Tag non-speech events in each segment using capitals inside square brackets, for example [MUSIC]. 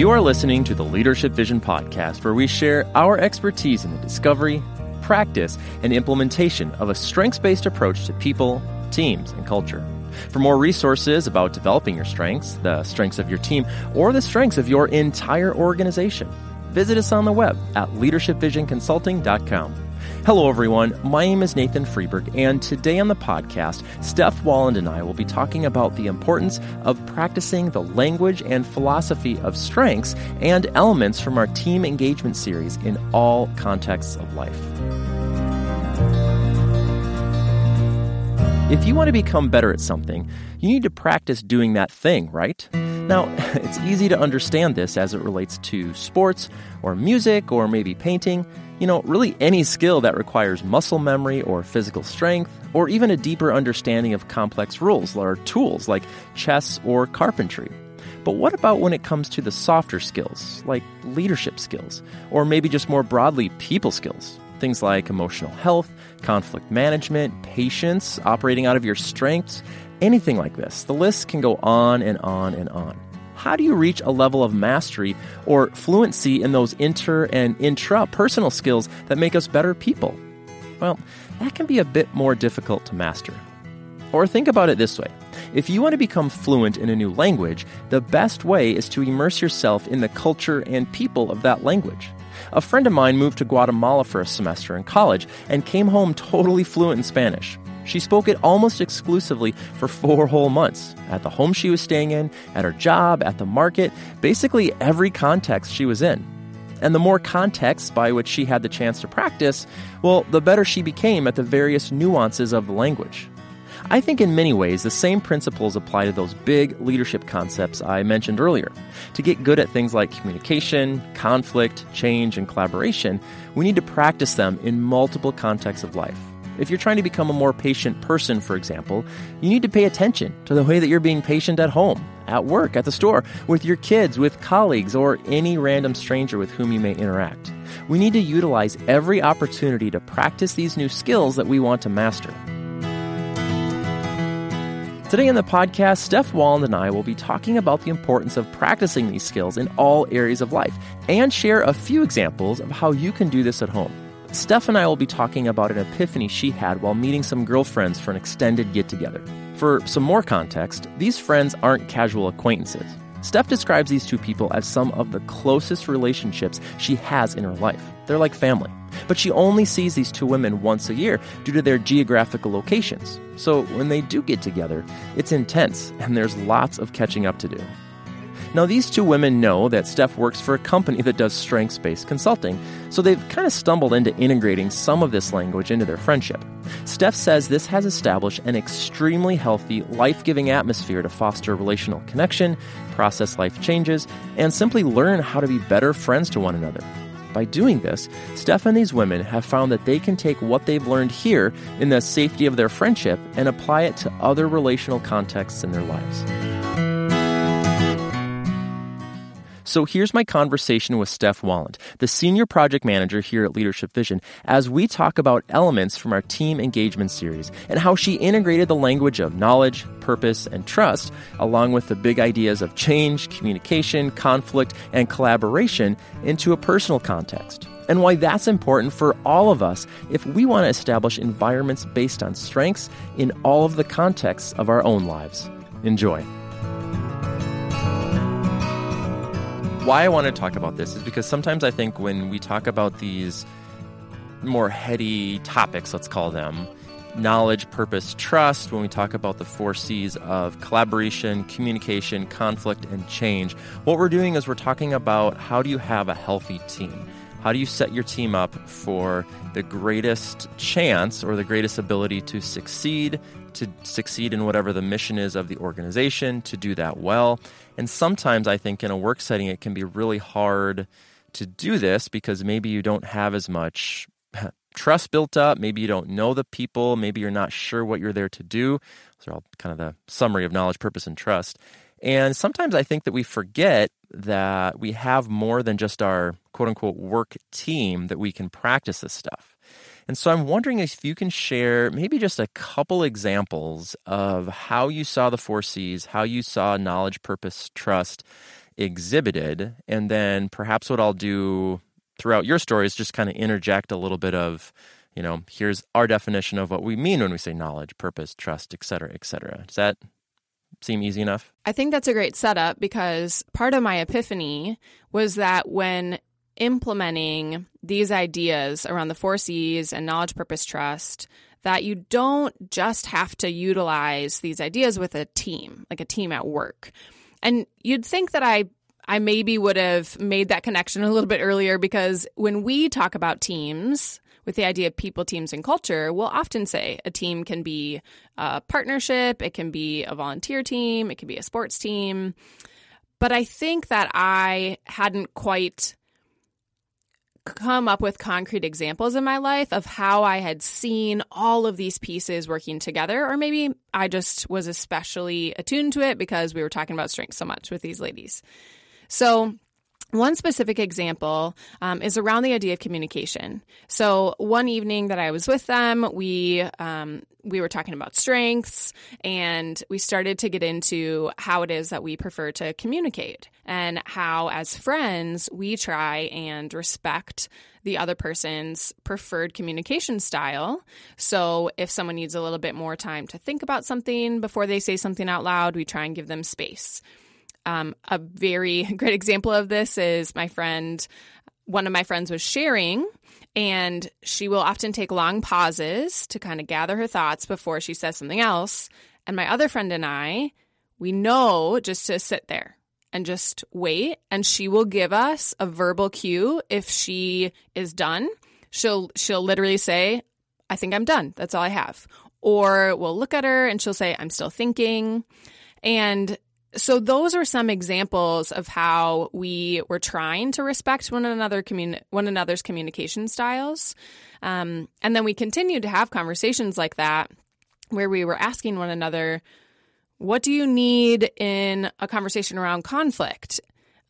You are listening to the Leadership Vision podcast, where we share our expertise in the discovery, practice, and implementation of a strengths based approach to people, teams, and culture. For more resources about developing your strengths, the strengths of your team, or the strengths of your entire organization, visit us on the web at leadershipvisionconsulting.com. Hello, everyone. My name is Nathan Freeburg, and today on the podcast, Steph Wahlund and I will be talking about the importance of practicing the language and philosophy of strengths and elements from our team engagement series in all contexts of life. If you want to become better at something, you need to practice doing that thing, right? Now, [LAUGHS] it's easy to understand this as it relates to sports or music or maybe painting. You know, really any skill that requires muscle memory or physical strength, or even a deeper understanding of complex rules or tools like chess or carpentry. But what about when it comes to the softer skills, like leadership skills, or maybe just more broadly, people skills? Things like emotional health, conflict management, patience, operating out of your strengths, anything like this. The list can go on and on and on. How do you reach a level of mastery or fluency in those inter and intra-personal skills that make us better people? Well, that can be a bit more difficult to master. Or think about it this way. If you want to become fluent in a new language, the best way is to immerse yourself in the culture and people of that language. A friend of mine moved to Guatemala for a semester in college and came home totally fluent in Spanish. She spoke it almost exclusively for four whole months at the home she was staying in, at her job, at the market, basically every context she was in. And the more contexts by which she had the chance to practice, well, the better she became at the various nuances of the language. I think in many ways the same principles apply to those big leadership concepts I mentioned earlier. To get good at things like communication, conflict, change, and collaboration, we need to practice them in multiple contexts of life. If you're trying to become a more patient person, for example, you need to pay attention to the way that you're being patient at home, at work, at the store, with your kids, with colleagues, or any random stranger with whom you may interact. We need to utilize every opportunity to practice these new skills that we want to master. Today in the podcast, Steph Wahlund and I will be talking about the importance of practicing these skills in all areas of life and share a few examples of how you can do this at home. Steph and I will be talking about an epiphany she had while meeting some girlfriends for an extended get together. For some more context, these friends aren't casual acquaintances. Steph describes these two people as some of the closest relationships she has in her life. They're like family. But she only sees these two women once a year due to their geographical locations. So when they do get together, it's intense and there's lots of catching up to do. Now, these two women know that Steph works for a company that does strengths based consulting, so they've kind of stumbled into integrating some of this language into their friendship. Steph says this has established an extremely healthy, life giving atmosphere to foster relational connection, process life changes, and simply learn how to be better friends to one another. By doing this, Steph and these women have found that they can take what they've learned here in the safety of their friendship and apply it to other relational contexts in their lives. So here's my conversation with Steph Wahlund, the senior project manager here at Leadership Vision, as we talk about elements from our team engagement series and how she integrated the language of knowledge, purpose, and trust, along with the big ideas of change, communication, conflict, and collaboration into a personal context. And why that's important for all of us if we want to establish environments based on strengths in all of the contexts of our own lives. Enjoy. Why I want to talk about this is because sometimes I think when we talk about these more heady topics, let's call them, knowledge, purpose, trust, when we talk about the four C's of collaboration, communication, conflict, and change, what we're doing is we're talking about how do you have a healthy team? How do you set your team up for the greatest chance or the greatest ability to succeed, to succeed in whatever the mission is of the organization, to do that well? And sometimes I think in a work setting, it can be really hard to do this because maybe you don't have as much [LAUGHS] trust built up. Maybe you don't know the people. Maybe you're not sure what you're there to do. Are all kind of the summary of knowledge, purpose, and trust. And sometimes I think that we forget that we have more than just our quote unquote work team that we can practice this stuff. And so I'm wondering if you can share maybe just a couple examples of how you saw the four C's, how you saw knowledge, purpose, trust exhibited. And then perhaps what I'll do throughout your story is just kind of interject a little bit of, you know, here's our definition of what we mean when we say knowledge, purpose, trust, et cetera, et cetera. Does that seem easy enough? I think that's a great setup because part of my epiphany was that when implementing these ideas around the four C's and knowledge, purpose, trust, that you don't just have to utilize these ideas with a team, like a team at work. And you'd think that I I maybe would have made that connection a little bit earlier because when we talk about teams, with the idea of people, teams, and culture, we'll often say a team can be a partnership, it can be a volunteer team, it can be a sports team. But I think that I hadn't quite come up with concrete examples in my life of how I had seen all of these pieces working together, or maybe I just was especially attuned to it because we were talking about strength so much with these ladies. So, one specific example um, is around the idea of communication. So one evening that I was with them, we um, we were talking about strengths, and we started to get into how it is that we prefer to communicate, and how as friends we try and respect the other person's preferred communication style. So if someone needs a little bit more time to think about something before they say something out loud, we try and give them space. Um, a very [LAUGHS] great example of this is my friend, one of my friends was sharing, and she will often take long pauses to kind of gather her thoughts before she says something else. And my other friend and I, we know just to sit there and just wait, and she will give us a verbal cue if she is done. She'll she'll literally say, "I think I'm done. That's all I have." Or we'll look at her and she'll say, "I'm still thinking." And so those are some examples of how we were trying to respect one another communi- one another's communication styles. Um, and then we continued to have conversations like that where we were asking one another what do you need in a conversation around conflict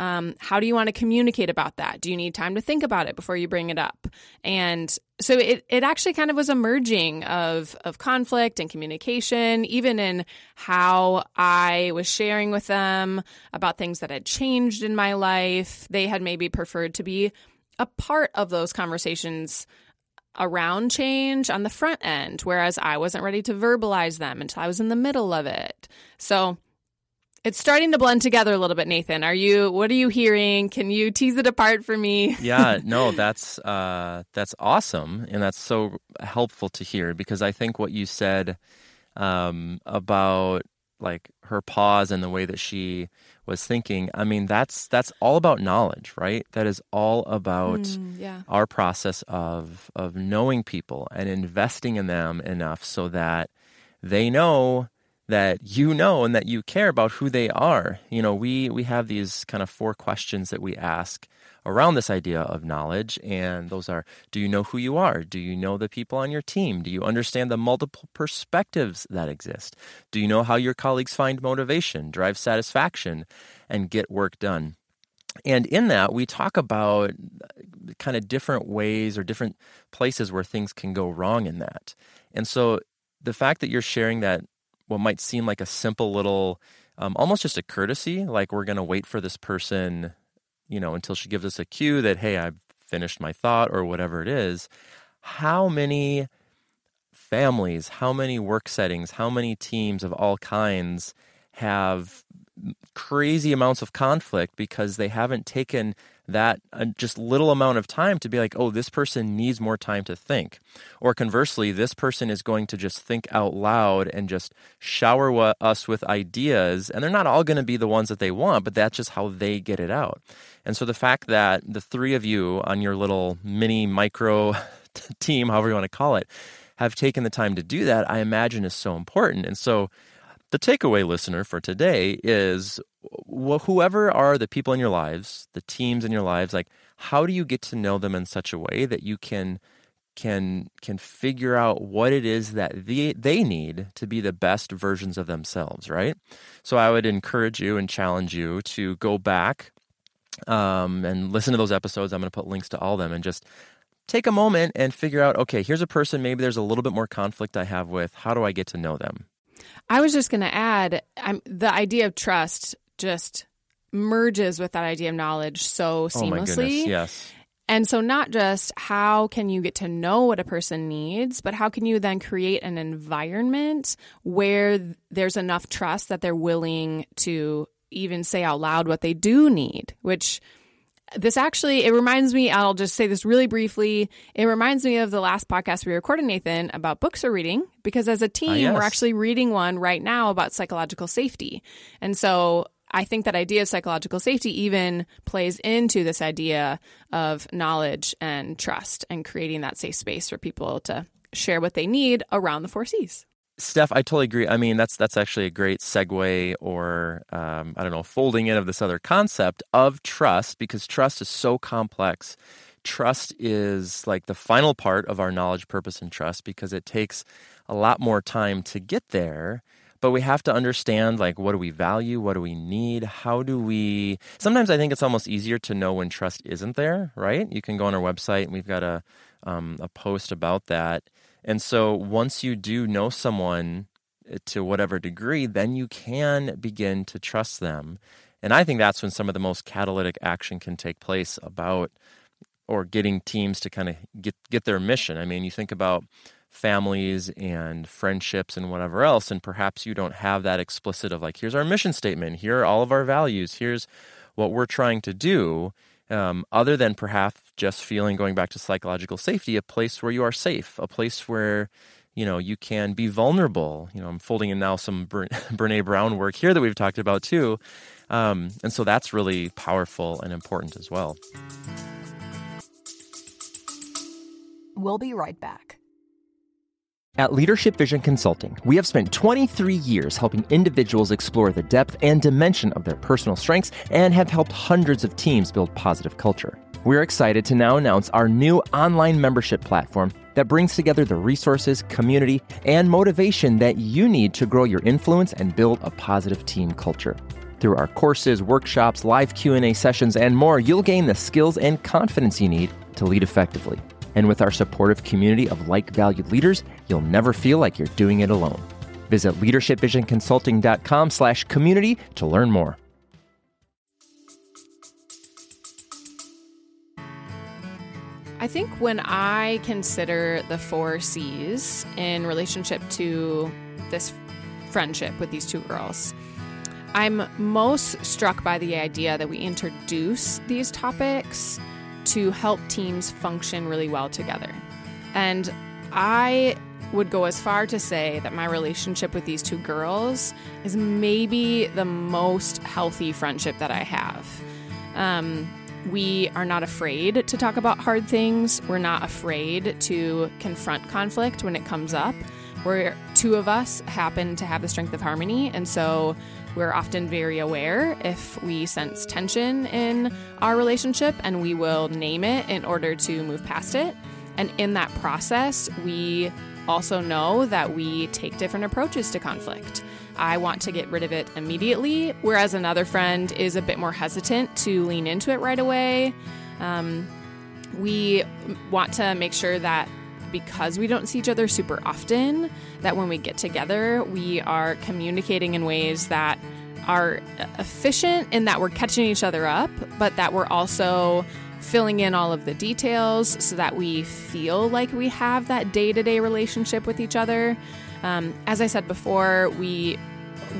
um, how do you want to communicate about that? Do you need time to think about it before you bring it up? And so it, it actually kind of was a merging of, of conflict and communication, even in how I was sharing with them about things that had changed in my life. They had maybe preferred to be a part of those conversations around change on the front end, whereas I wasn't ready to verbalize them until I was in the middle of it. So it's starting to blend together a little bit, Nathan. Are you? What are you hearing? Can you tease it apart for me? [LAUGHS] yeah, no, that's uh, that's awesome, and that's so helpful to hear because I think what you said um, about like her pause and the way that she was thinking. I mean, that's that's all about knowledge, right? That is all about mm, yeah. our process of of knowing people and investing in them enough so that they know that you know and that you care about who they are. You know, we we have these kind of four questions that we ask around this idea of knowledge and those are do you know who you are? Do you know the people on your team? Do you understand the multiple perspectives that exist? Do you know how your colleagues find motivation, drive satisfaction and get work done? And in that, we talk about kind of different ways or different places where things can go wrong in that. And so the fact that you're sharing that what might seem like a simple little, um, almost just a courtesy, like we're going to wait for this person, you know, until she gives us a cue that, hey, I've finished my thought or whatever it is. How many families, how many work settings, how many teams of all kinds have crazy amounts of conflict because they haven't taken that uh, just little amount of time to be like, oh, this person needs more time to think. Or conversely, this person is going to just think out loud and just shower us with ideas. And they're not all going to be the ones that they want, but that's just how they get it out. And so the fact that the three of you on your little mini micro [LAUGHS] team, however you want to call it, have taken the time to do that, I imagine is so important. And so the takeaway listener for today is whoever are the people in your lives, the teams in your lives, like how do you get to know them in such a way that you can can can figure out what it is that they they need to be the best versions of themselves, right? So I would encourage you and challenge you to go back um, and listen to those episodes. I'm going to put links to all of them and just take a moment and figure out okay, here's a person maybe there's a little bit more conflict I have with. How do I get to know them? I was just going to add the idea of trust just merges with that idea of knowledge so seamlessly. Oh my goodness, yes. And so, not just how can you get to know what a person needs, but how can you then create an environment where there's enough trust that they're willing to even say out loud what they do need, which this actually it reminds me i'll just say this really briefly it reminds me of the last podcast we recorded nathan about books we're reading because as a team uh, yes. we're actually reading one right now about psychological safety and so I think that idea of psychological safety even plays into this idea of knowledge and trust and creating that safe space for people to share what they need around the four C's. Steph, I totally agree. I mean, that's that's actually a great segue, or um, I don't know, folding in of this other concept of trust, because trust is so complex. Trust is like the final part of our knowledge, purpose, and trust because it takes a lot more time to get there but we have to understand like what do we value? What do we need? How do we sometimes i think it's almost easier to know when trust isn't there right? You can go on our website and we've got a um, a post about that. And so once you do know someone eh, to whatever degree then you can begin to trust them. And i think that's when some of the most catalytic action can take place about or getting teams to kind of get get their mission. I mean you think about families and friendships and whatever else. And perhaps you don't have that explicit of like, here's our mission statement, here are all of our values, here's what we're trying to do. Um, other than perhaps just feeling, going back to psychological safety, a place where you are safe, a place where you know you can be vulnerable. You know, I'm folding in now some [LAUGHS] Brene Brown work here that we've talked about too, um, and so that's really powerful and important as well. We'll be right back. At Leadership Vision Consulting, we have spent 23 years helping individuals explore the depth and dimension of their personal strengths and have helped hundreds of teams build positive culture. We're excited to now announce our new online membership platform that brings together the resources, community, and motivation that you need to grow your influence and build a positive team culture. Through our courses, workshops, live Q&A sessions, and more, you'll gain the skills and confidence you need to lead effectively. And with our supportive community of like valued leaders, you'll never feel like you're doing it alone. Visit leadershipvisionconsulting.com slash community to learn more. I think when I consider the four C's in relationship to this friendship with these two girls, I'm most struck by the idea that we introduce these topics to help teams function really well together. And I would go as far to say that my relationship with these two girls is maybe the most healthy friendship that I have. Um, we are not afraid to talk about hard things. We're not afraid to confront conflict when it comes up. We're two of us happen to have the strength of harmony, and so we're often very aware if we sense tension in our relationship and we will name it in order to move past it. And in that process, we also know that we take different approaches to conflict. I want to get rid of it immediately, whereas another friend is a bit more hesitant to lean into it right away. Um, we want to make sure that because we don't see each other super often, that when we get together, we are communicating in ways that are efficient in that we're catching each other up, but that we're also filling in all of the details so that we feel like we have that day to day relationship with each other. Um, as I said before, we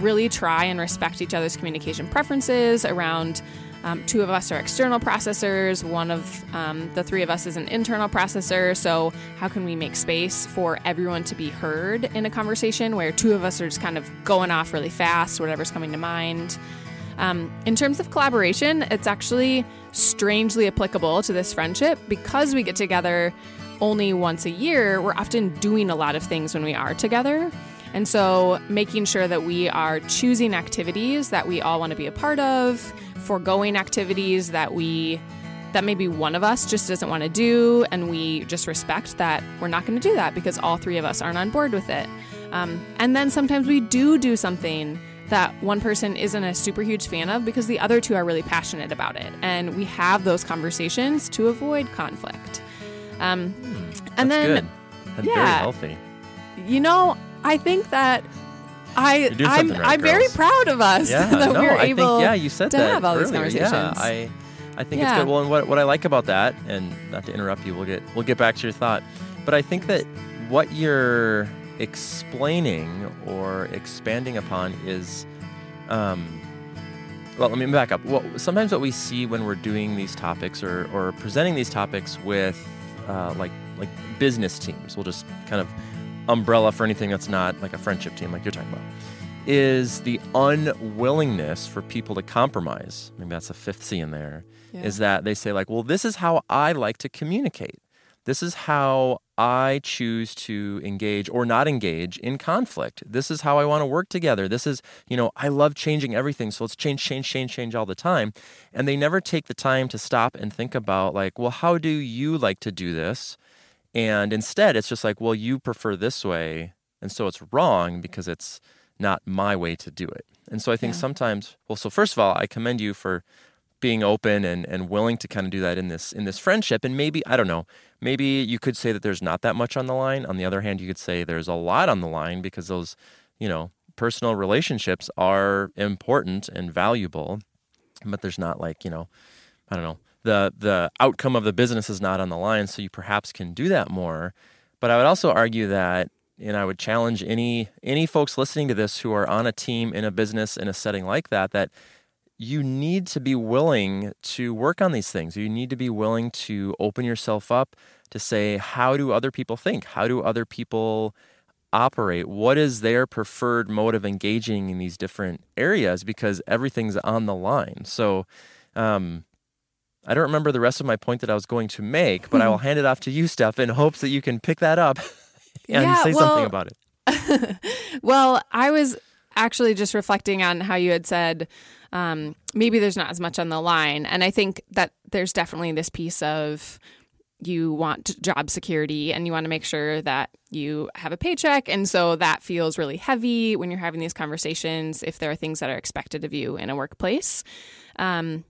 really try and respect each other's communication preferences around um, two of us are external processors, one of um, the three of us is an internal processor. So, how can we make space for everyone to be heard in a conversation where two of us are just kind of going off really fast, whatever's coming to mind? Um, in terms of collaboration, it's actually strangely applicable to this friendship because we get together only once a year. We're often doing a lot of things when we are together. And so, making sure that we are choosing activities that we all want to be a part of, foregoing activities that we that maybe one of us just doesn't want to do, and we just respect that we're not going to do that because all three of us aren't on board with it. Um, and then sometimes we do do something that one person isn't a super huge fan of because the other two are really passionate about it. And we have those conversations to avoid conflict. Um, mm, and then, good. yeah, very healthy. You know, I think that I I'm, right, I'm very proud of us Yeah, [LAUGHS] that no, we're I able think yeah, you said to that have all these earlier. conversations. Yeah, I I think Yeah. it's good. Well, and what what I like about that, and not to interrupt you, we'll get we'll get back to your thought, but I think that what you're explaining or expanding upon is, um, well, let me back up. Well, sometimes what we see when we're doing these topics or or presenting these topics with, uh, like like business teams, we'll just kind of umbrella for anything that's not like a friendship team, like you're talking about is the unwillingness for people to compromise. Maybe that's a fifth C in there. Is Yeah. that they say, like, well, this is how I like to communicate. This is how I choose to engage or not engage in conflict. This is how I want to work together. This is, you know, I love changing everything. So let's change, change, change, change all the time. And they never take the time to stop and think about, like, well, how do you like to do this? And instead, it's just like, well, you prefer this way. And so it's wrong because it's not my way to do it. And so I think Yeah. sometimes, well, so first of all, I commend you for being open and, and willing to kind of do that in this in this friendship. And maybe, I don't know, maybe you could say that there's not that much on the line. On the other hand, you could say there's a lot on the line because those, you know, personal relationships are important and valuable. But there's not like, you know, I don't know, the the outcome of the business is not on the line, so you perhaps can do that more. But I would also argue that and I would challenge any any folks listening to this who are on a team in a business in a setting like that that you need to be willing to work on these things. You need to be willing to open yourself up to say how do other people think? How do other people operate? What is their preferred mode of engaging in these different areas because everything's on the line. So um I don't remember the rest of my point that I was going to make, but I will hand it off to you, Steph, in hopes that you can pick that up [LAUGHS] and Yeah, say well- something about it. [LAUGHS] well, I was actually just reflecting on how you had said um, maybe there's not as much on the line. And I think that there's definitely this piece of you want job security and you want to make sure that you have a paycheck. And so that feels really heavy when you're having these conversations if there are things that are expected of you in a workplace. Um,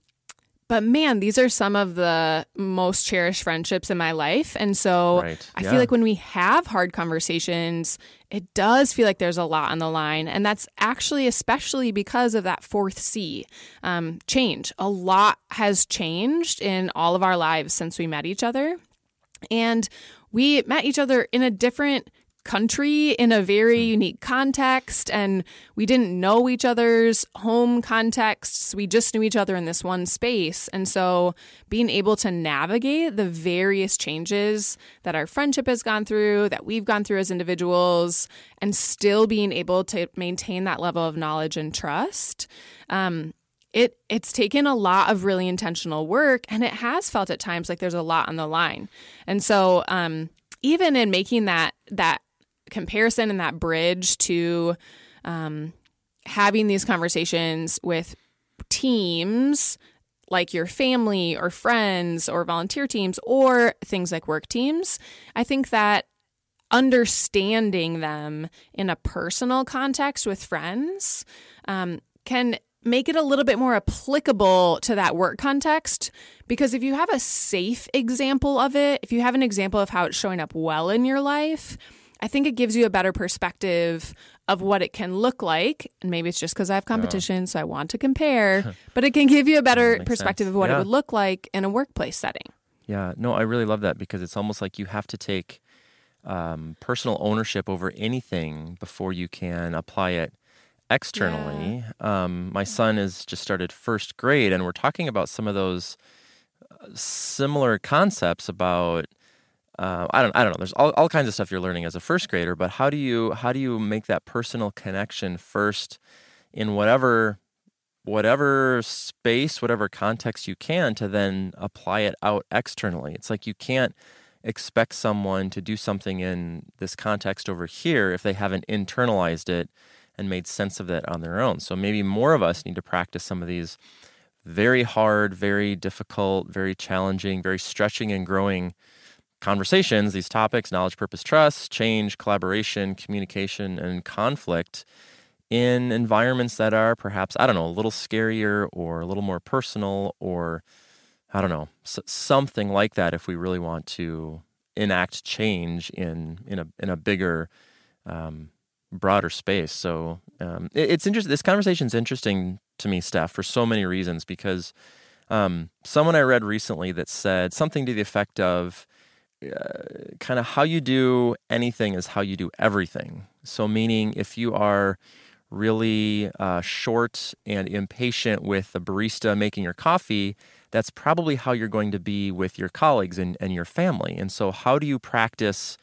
but man, these are some of the most cherished friendships in my life. And so Right. I Yeah. feel like when we have hard conversations, it does feel like there's a lot on the line. And that's actually especially because of that fourth C um, change. A lot has changed in all of our lives since we met each other. And we met each other in a different country in a very unique context and we didn't know each other's home contexts. We just knew each other in this one space. And so being able to navigate the various changes that our friendship has gone through that we've gone through as individuals and still being able to maintain that level of knowledge and trust um, it it's taken a lot of really intentional work and it has felt at times like there's a lot on the line. And so um, even in making that that comparison and that bridge to um, having these conversations with teams like your family or friends or volunteer teams or things like work teams i think that understanding them in a personal context with friends um, can make it a little bit more applicable to that work context. Because if you have a safe example of it if you have an example of how it's showing up well in your life i think it gives you a better perspective of what it can look like and maybe it's just because i have competition so i want to compare [LAUGHS] but it can give you a better perspective sense. of what Yeah. it would look like in a workplace setting Yeah, no, I really love that because it's almost like you have to take um, personal ownership over anything before you can apply it externally. Um, my son has just started first grade, and we're talking about some of those uh, similar concepts about. Uh, I don't. I don't know. There's all, all kinds of stuff you're learning as a first grader, but how do you how do you make that personal connection first in whatever whatever space, whatever context you can to then apply it out externally. It's like you can't expect someone to do something in this context over here if they haven't internalized it and made sense of it on their own. So maybe more of us need to practice some of these very hard, very difficult, very challenging, very stretching and growing conversations, these topics knowledge, purpose, trust, change, collaboration, communication, and conflict in environments that are perhaps, I don't know, a little scarier or a little more personal or, I don't know, something like that if we really want to enact change in, in, a, in a bigger um, broader space. So um, it, it's interesting. This conversation is interesting to me, Steph, for so many reasons. Because um, someone I read recently that said something to the effect of uh, kind of how you do anything is how you do everything. So, meaning if you are really uh, short and impatient with the barista making your coffee, that's probably how you're going to be with your colleagues and, and your family. And so, how do you practice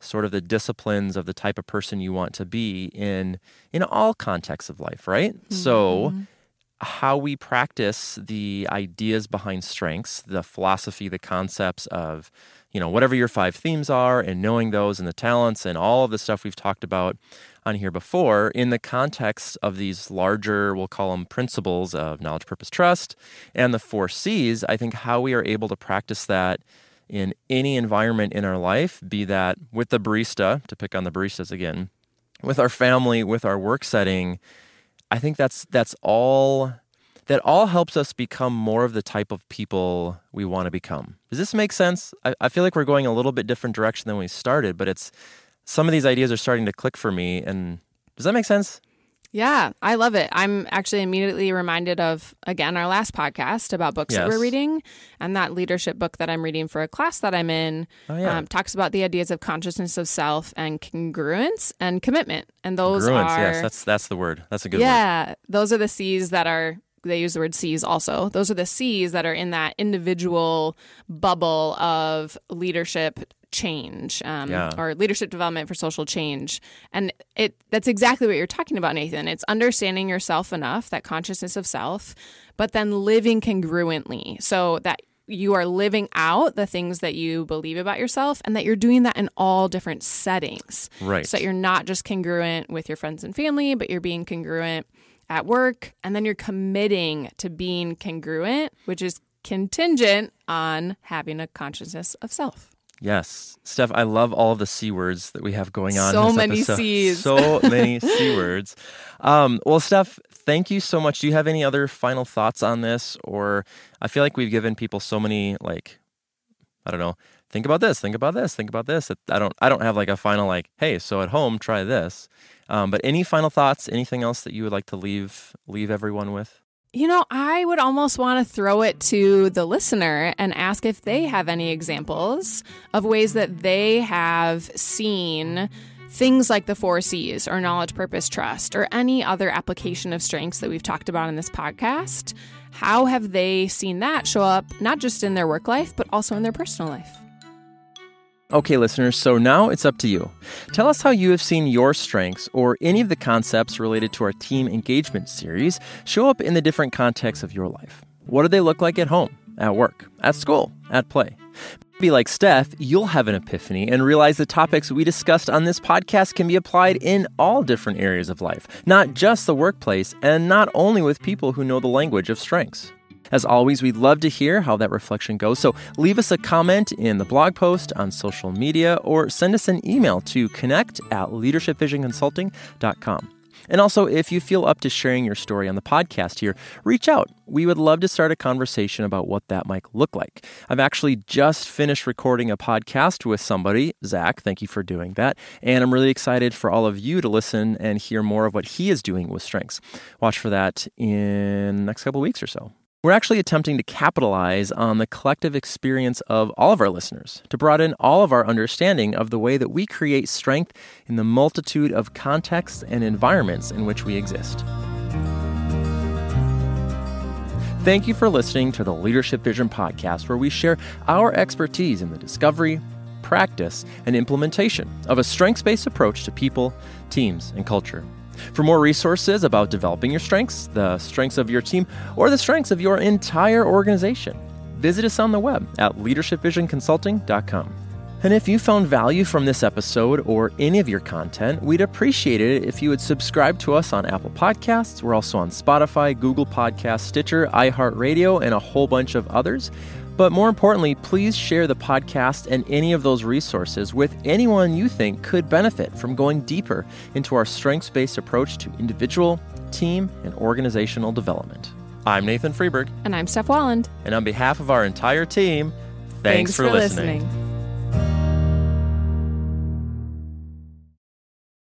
sort of the disciplines of the type of person you want to be in in all contexts of life, right? Mm-hmm. So, how we practice the ideas behind strengths, the philosophy, the concepts of, you know, whatever your five themes are and knowing those and the talents and all of the stuff we've talked about on here before in the context of these larger, we'll call them principles of knowledge, purpose, trust, and the four C's. I think how we are able to practice that in any environment in our life, be that with the barista, to pick on the baristas again, with our family, with our work setting, I think that's that's all that all helps us become more of the type of people we want to become. Does this make sense? I, I feel like we're going a little bit different direction than we started, but it's some of these ideas are starting to click for me. And does that make sense? Yeah, I love it. I'm actually immediately reminded of, again, our last podcast about books yes. that we're reading. And that leadership book that I'm reading for a class that I'm in oh, yeah. um, talks about the ideas of consciousness of self and congruence and commitment. And those congruence, are. Yes, that's, that's the word. That's a good yeah, word. those are the C's that are they use the word C's also. Those are the C's that are in that individual bubble of leadership change um, yeah. or leadership development for social change. And it that's exactly what you're talking about nathan. It's understanding yourself enough that consciousness of self but then living congruently. So that you are living out the things that you believe about yourself and that you're doing that in all different settings. Right. So that you're not just congruent with your friends and family but you're being congruent at work and then you're committing to being congruent which is contingent on having a consciousness of self Yes. Steph, I love all of the C words that we have going on. So many episode. C's. So many C [LAUGHS] words. Um, well, Steph, thank you so much. Do you have any other final thoughts on this? Or I feel like we've given people so many, like, I don't know, think about this, think about this, think about this. I don't, I don't have like a final, like, hey, so at home, try this. Um, but any final thoughts, anything else that you would like to leave, leave everyone with? You know, I would almost want to throw it to the listener and ask if they have any examples of ways that they have seen things like the four C's or knowledge, purpose, trust, or any other application of strengths that we've talked about in this podcast. How have they seen that show up, not just in their work life, but also in their personal life? Okay, listeners, so now it's up to you. Tell us how you have seen your strengths or any of the concepts related to our team engagement series show up in the different contexts of your life. What do they look like at home, at work, at school, at play? Be like Steph, you'll have an epiphany and realize the topics we discussed on this podcast can be applied in all different areas of life, not just the workplace, and not only with people who know the language of strengths. As always, we'd love to hear how that reflection goes. So leave us a comment in the blog post on social media or send us an email to connect at leadershipvisionconsulting.com. And also, if you feel up to sharing your story on the podcast here, reach out. We would love to start a conversation about what that might look like. I've actually just finished recording a podcast with somebody, Zach. Thank you for doing that. And I'm really excited for all of you to listen and hear more of what he is doing with strengths. Watch for that in the next couple weeks or so. We're actually attempting to capitalize on the collective experience of all of our listeners to broaden all of our understanding of the way that we create strength in the multitude of contexts and environments in which we exist. Thank you for listening to the Leadership Vision podcast, where we share our expertise in the discovery, practice, and implementation of a strengths based approach to people, teams, and culture. For more resources about developing your strengths, the strengths of your team, or the strengths of your entire organization, visit us on the web at leadershipvisionconsulting.com. And if you found value from this episode or any of your content, we'd appreciate it if you would subscribe to us on Apple Podcasts. We're also on Spotify, Google Podcasts, Stitcher, iHeartRadio, and a whole bunch of others. But more importantly, please share the podcast and any of those resources with anyone you think could benefit from going deeper into our strengths based approach to individual, team, and organizational development. I'm Nathan Freeburg. And I'm Steph Wahlund. And on behalf of our entire team, thanks, thanks for, for, listening. listening.